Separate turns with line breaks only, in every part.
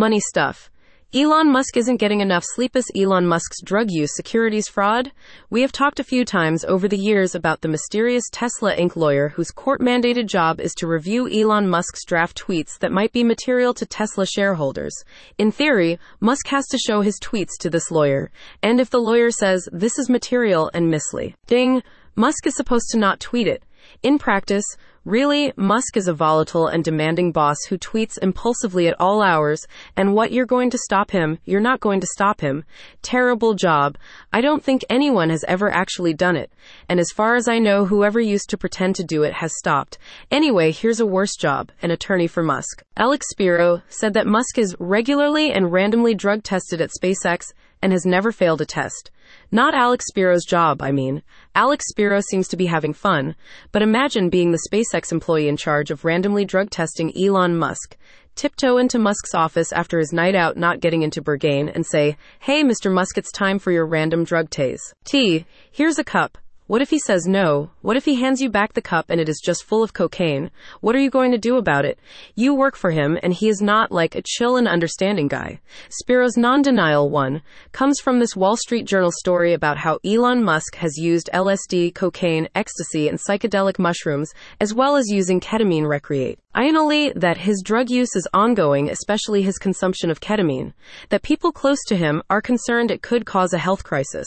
Money stuff. Elon Musk isn't getting enough sleep as Elon Musk's drug use securities fraud. We have talked a few times over the years about the mysterious Tesla Inc. lawyer whose court mandated job is to review Elon Musk's draft tweets that might be material to Tesla shareholders. In theory, Musk has to show his tweets to this lawyer, and if the lawyer says this is material and misleading, Musk is supposed to not tweet it. In practice, Really, Musk is a volatile and demanding boss who tweets impulsively at all hours, and what you're going to stop him, you're not going to stop him. Terrible job. I don't think anyone has ever actually done it, and as far as I know, whoever used to pretend to do it has stopped. Anyway, here's a worse job an attorney for Musk. Alex Spiro said that Musk is regularly and randomly drug tested at SpaceX and has never failed a test. Not Alex Spiro's job, I mean. Alex Spiro seems to be having fun, but imagine being the SpaceX employee in charge of randomly drug testing Elon Musk. Tiptoe into Musk's office after his night out not getting into Berghain and say, Hey, Mr. Musk, it's time for your random drug tase. T, here's a cup. What if he says no? What if he hands you back the cup and it is just full of cocaine? What are you going to do about it? You work for him and he is not like a chill and understanding guy. Spiro's non-denial one comes from this Wall Street Journal story about how Elon Musk has used LSD, cocaine, ecstasy, and psychedelic mushrooms, as well as using ketamine recreate. Finally, that his drug use is ongoing, especially his consumption of ketamine, that people close to him are concerned it could cause a health crisis,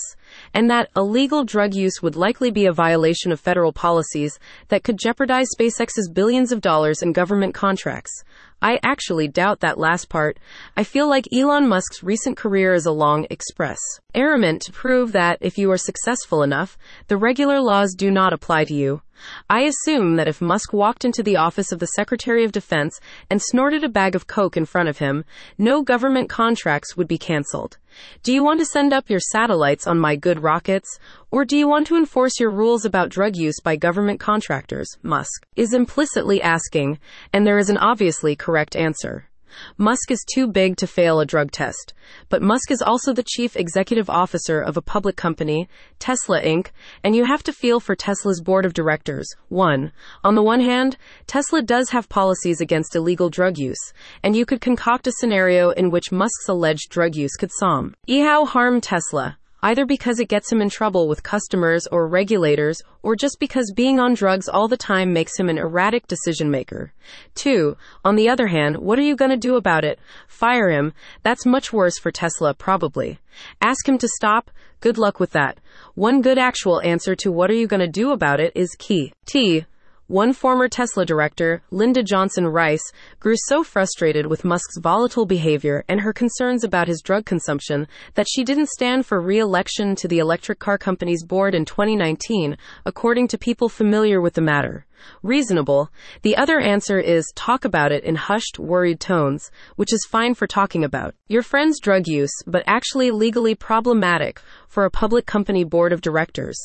and that illegal drug use would likely be a violation of federal policies that could jeopardize SpaceX's billions of dollars in government contracts. I actually doubt that last part. I feel like Elon Musk's recent career is a long express arrament to prove that if you are successful enough, the regular laws do not apply to you. I assume that if Musk walked into the office of the Secretary of Defense and snorted a bag of coke in front of him, no government contracts would be canceled. Do you want to send up your satellites on my good rockets? Or do you want to enforce your rules about drug use by government contractors? Musk is implicitly asking, and there is an obviously correct answer. Musk is too big to fail a drug test. But Musk is also the chief executive officer of a public company, Tesla Inc., and you have to feel for Tesla's board of directors. 1. On the one hand, Tesla does have policies against illegal drug use, and you could concoct a scenario in which Musk's alleged drug use could somehow harm Tesla either because it gets him in trouble with customers or regulators, or just because being on drugs all the time makes him an erratic decision maker. Two, on the other hand, what are you to do about it? Fire him. That's much worse for Tesla, probably. Ask him to stop. Good luck with that. One good actual answer to what are you to do about it is key. T. One former Tesla director, Linda Johnson Rice, grew so frustrated with Musk's volatile behavior and her concerns about his drug consumption that she didn't stand for re election to the electric car company's board in 2019, according to people familiar with the matter reasonable. The other answer is talk about it in hushed, worried tones, which is fine for talking about your friend's drug use, but actually legally problematic for a public company board of directors.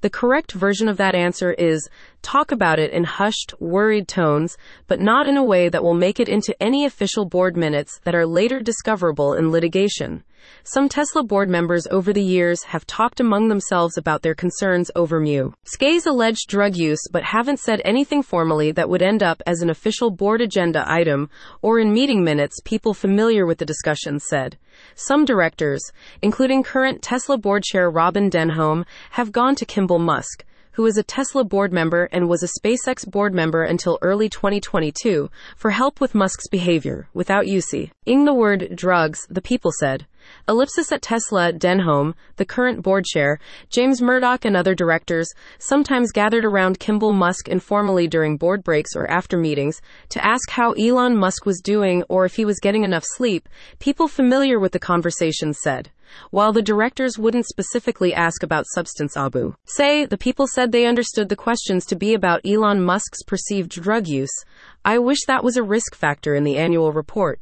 The correct version of that answer is talk about it in hushed, worried tones, but not in a way that will make it into any official board minutes that are later discoverable in litigation. Some Tesla board members over the years have talked among themselves about their concerns over Musk's alleged drug use but haven't said anything formally that would end up as an official board agenda item or in meeting minutes people familiar with the discussion said. Some directors, including current Tesla board chair Robyn Denholm, have gone to Kimball Musk, who is a Tesla board member and was a SpaceX board member until early 2022, for help with Musk's behavior, without using the word drugs, the people said. Ellipsis at Tesla, Denholm, the current board chair, James Murdoch, and other directors sometimes gathered around Kimball Musk informally during board breaks or after meetings to ask how Elon Musk was doing or if he was getting enough sleep. People familiar with the conversation said. While the directors wouldn't specifically ask about substance abu, say the people said they understood the questions to be about Elon Musk's perceived drug use. I wish that was a risk factor in the annual report.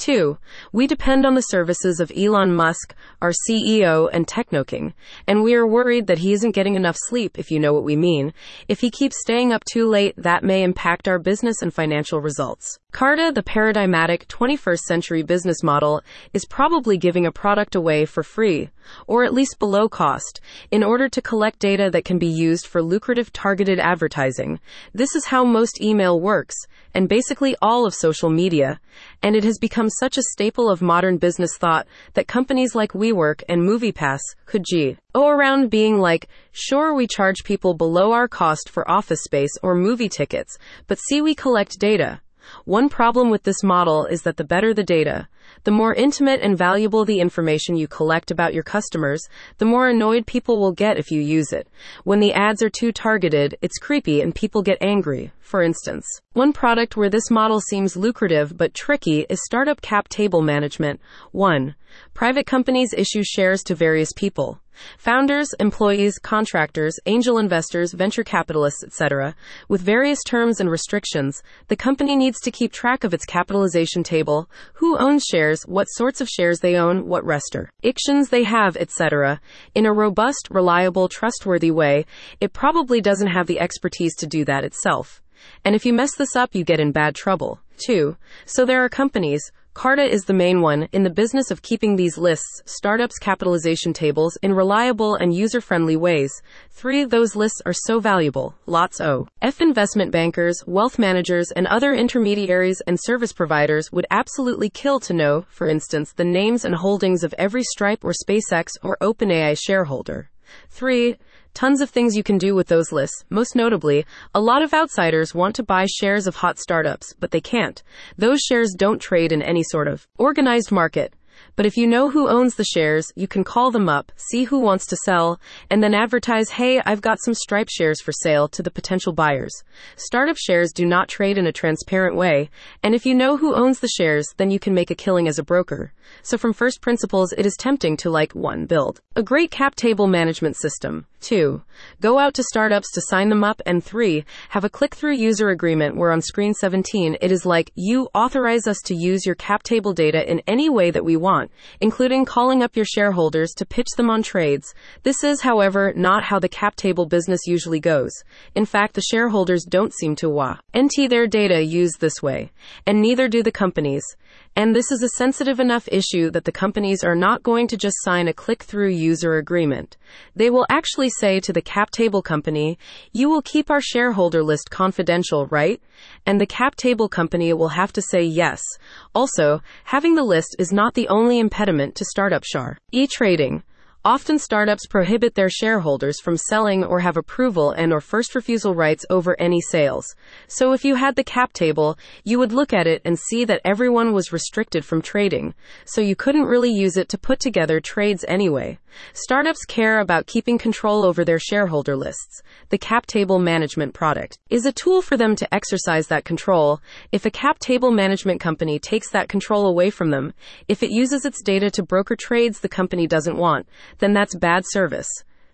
Two, we depend on the services of Elon Musk, our CEO and TechnoKing, and we are worried that he isn't getting enough sleep, if you know what we mean. If he keeps staying up too late, that may impact our business and financial results. Carta, the paradigmatic 21st century business model, is probably giving a product away for free, or at least below cost, in order to collect data that can be used for lucrative targeted advertising. This is how most email works, and basically all of social media, and it has become such a staple of modern business thought that companies like WeWork and MoviePass could g oh around being like, sure we charge people below our cost for office space or movie tickets, but see we collect data. One problem with this model is that the better the data, the more intimate and valuable the information you collect about your customers, the more annoyed people will get if you use it. When the ads are too targeted, it's creepy and people get angry. For instance, one product where this model seems lucrative but tricky is startup cap table management. 1. Private companies issue shares to various people. Founders, employees, contractors, angel investors, venture capitalists, etc. With various terms and restrictions, the company needs to keep track of its capitalization table, who owns shares, what sorts of shares they own, what restrictions they have, etc. In a robust, reliable, trustworthy way, it probably doesn't have the expertise to do that itself. And if you mess this up, you get in bad trouble, too. So there are companies, Carta is the main one in the business of keeping these lists, startups' capitalization tables, in reliable and user friendly ways. Three of those lists are so valuable. Lots O. F investment bankers, wealth managers, and other intermediaries and service providers would absolutely kill to know, for instance, the names and holdings of every Stripe or SpaceX or OpenAI shareholder. 3. Tons of things you can do with those lists. Most notably, a lot of outsiders want to buy shares of hot startups, but they can't. Those shares don't trade in any sort of organized market. But if you know who owns the shares, you can call them up, see who wants to sell, and then advertise, hey, I've got some Stripe shares for sale to the potential buyers. Startup shares do not trade in a transparent way, and if you know who owns the shares, then you can make a killing as a broker. So from first principles, it is tempting to like 1. Build a great cap table management system. 2. Go out to startups to sign them up. And 3. Have a click through user agreement where on screen 17 it is like, you authorize us to use your cap table data in any way that we want, including calling up your shareholders to pitch them on trades. This is, however, not how the cap table business usually goes. In fact, the shareholders don't seem to want nt their data used this way, and neither do the companies. And this is a sensitive enough issue that the companies are not going to just sign a click through user agreement. They will actually say to the cap table company, you will keep our shareholder list confidential, right? And the cap table company will have to say yes. Also, having the list is not the only impediment to startup SHAR. E-trading. Often startups prohibit their shareholders from selling or have approval and or first refusal rights over any sales. So if you had the cap table, you would look at it and see that everyone was restricted from trading. So you couldn't really use it to put together trades anyway. Startups care about keeping control over their shareholder lists. The cap table management product is a tool for them to exercise that control. If a cap table management company takes that control away from them, if it uses its data to broker trades the company doesn't want, then that's bad service.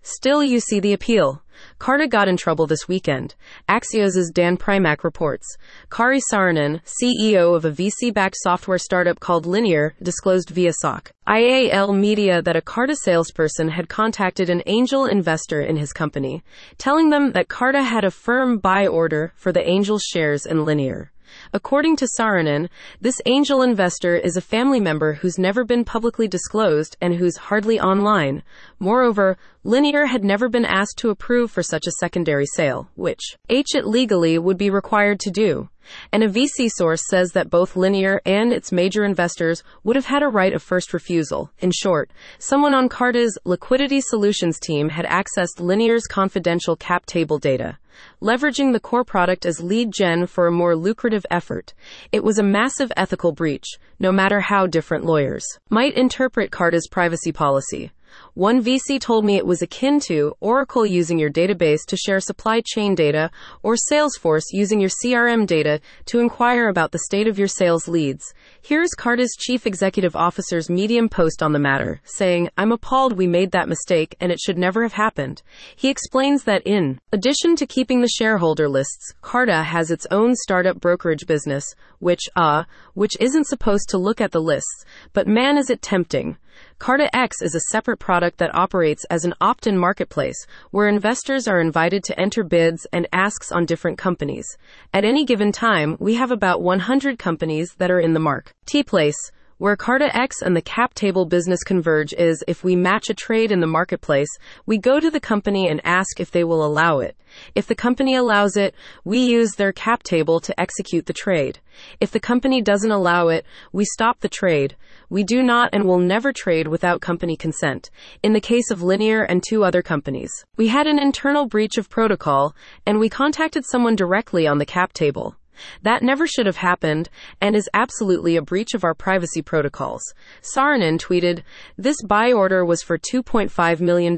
Still, you see the appeal. Carta got in trouble this weekend. Axios' Dan Primack reports. Karri Saarinen, CEO of a VC-backed software startup called Linear, disclosed via SOC. IAL Media that a Carta salesperson had contacted an angel investor in his company, telling them that Carta had a firm buy order for the angel's shares in Linear. According to Saarinen, this angel investor is a family member who's never been publicly disclosed and who's hardly online. Moreover, Linear had never been asked to approve for such a secondary sale, which H it legally would be required to do. And a VC source says that both Linear and its major investors would have had a right of first refusal. In short, someone on Carta's liquidity solutions team had accessed Linear's confidential cap table data leveraging the core product as lead gen for a more lucrative effort. It was a massive ethical breach, no matter how different lawyers might interpret Carta's privacy policy. One VC told me it was akin to Oracle using your database to share supply chain data or Salesforce using your CRM data to inquire about the state of your sales leads. Here's Carta's chief executive officer's Medium post on the matter, saying, I'm appalled we made that mistake and it should never have happened. He explains that in addition to keeping the shareholder lists, Carta has its own startup brokerage business, which, uh, which isn't supposed to look at the lists, but man is it tempting. Carta X is a separate product that operates as an opt in marketplace where investors are invited to enter bids and asks on different companies. At any given time, we have about 100 companies that are in the mark. T Place, Where Carta X and the cap table business converge is if we match a trade in the marketplace, we go to the company and ask if they will allow it. If the company allows it, we use their cap table to execute the trade. If the company doesn't allow it, we stop the trade. We do not and will never trade without company consent. In the case of Linear and two other companies, we had an internal breach of protocol and we contacted someone directly on the cap table. That never should have happened and is absolutely a breach of our privacy protocols. Saarinen tweeted, This buy order was for $2.5 million.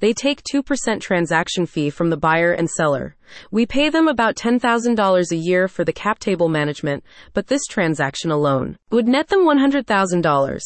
They take 2% transaction fee from the buyer and seller. We pay them about $10,000 a year for the cap table management, but this transaction alone would net them $100,000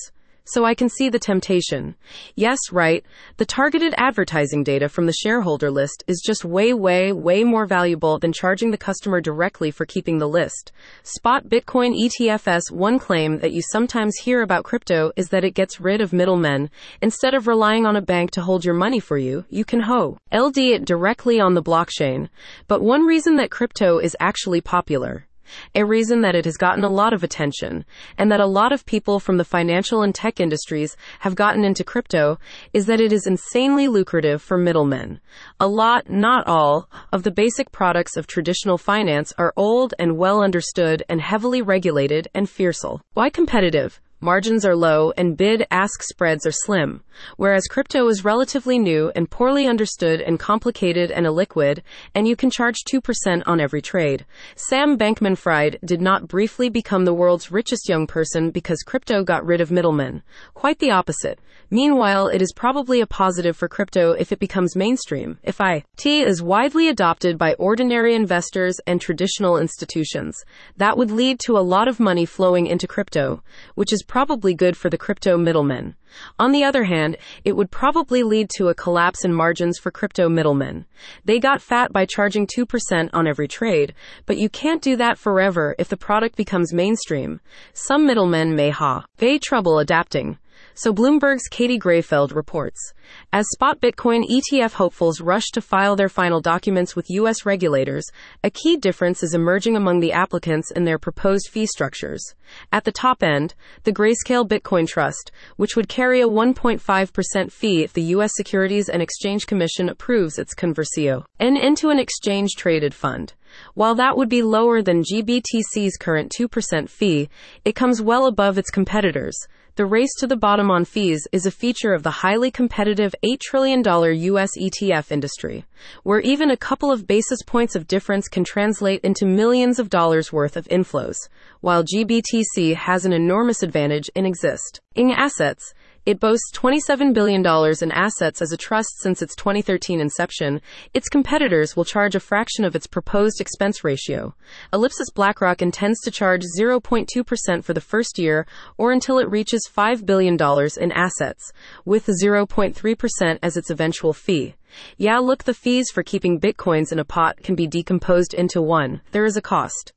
so I can see the temptation. Yes, right. The targeted advertising data from the shareholder list is just way, way, way more valuable than charging the customer directly for keeping the list. Spot Bitcoin ETFs. One claim that you sometimes hear about crypto is that it gets rid of middlemen. Instead of relying on a bank to hold your money for you, you can ho. LD it directly on the blockchain. But one reason that crypto is actually popular a reason that it has gotten a lot of attention, and that a lot of people from the financial and tech industries have gotten into crypto, is that it is insanely lucrative for middlemen. A lot, not all, of the basic products of traditional finance are old and well understood and heavily regulated and fearsome. Why competitive? Margins are low, and bid ask spreads are slim. Whereas crypto is relatively new and poorly understood and complicated and illiquid, and you can charge 2% on every trade. Sam Bankman Fried did not briefly become the world's richest young person because crypto got rid of middlemen. Quite the opposite. Meanwhile, it is probably a positive for crypto if it becomes mainstream. If IT is widely adopted by ordinary investors and traditional institutions, that would lead to a lot of money flowing into crypto, which is probably good for the crypto middlemen. On the other hand, it would probably lead to a collapse in margins for crypto middlemen. They got fat by charging 2% on every trade, but you can't do that forever if the product becomes mainstream. Some middlemen may ha. They trouble adapting. So Bloomberg's Katie Greifeld reports. As spot Bitcoin ETF hopefuls rush to file their final documents with U.S. regulators, a key difference is emerging among the applicants in their proposed fee structures. At the top end, the Grayscale Bitcoin Trust, which would carry a 1.5% fee if the U.S. Securities and Exchange Commission approves its conversio, and into an exchange traded fund. While that would be lower than GBTC's current 2% fee, it comes well above its competitors. The race to the bottom on fees is a feature of the highly competitive $8 trillion US ETF industry, where even a couple of basis points of difference can translate into millions of dollars worth of inflows, while GBTC has an enormous advantage in existing assets. It boasts $27 billion in assets as a trust since its 2013 inception. Its competitors will charge a fraction of its proposed expense ratio. Ellipsis BlackRock intends to charge 0.2% for the first year or until it reaches $5 billion in assets, with 0.3% as its eventual fee. Yeah, look, the fees for keeping bitcoins in a pot can be decomposed into one. There is a cost.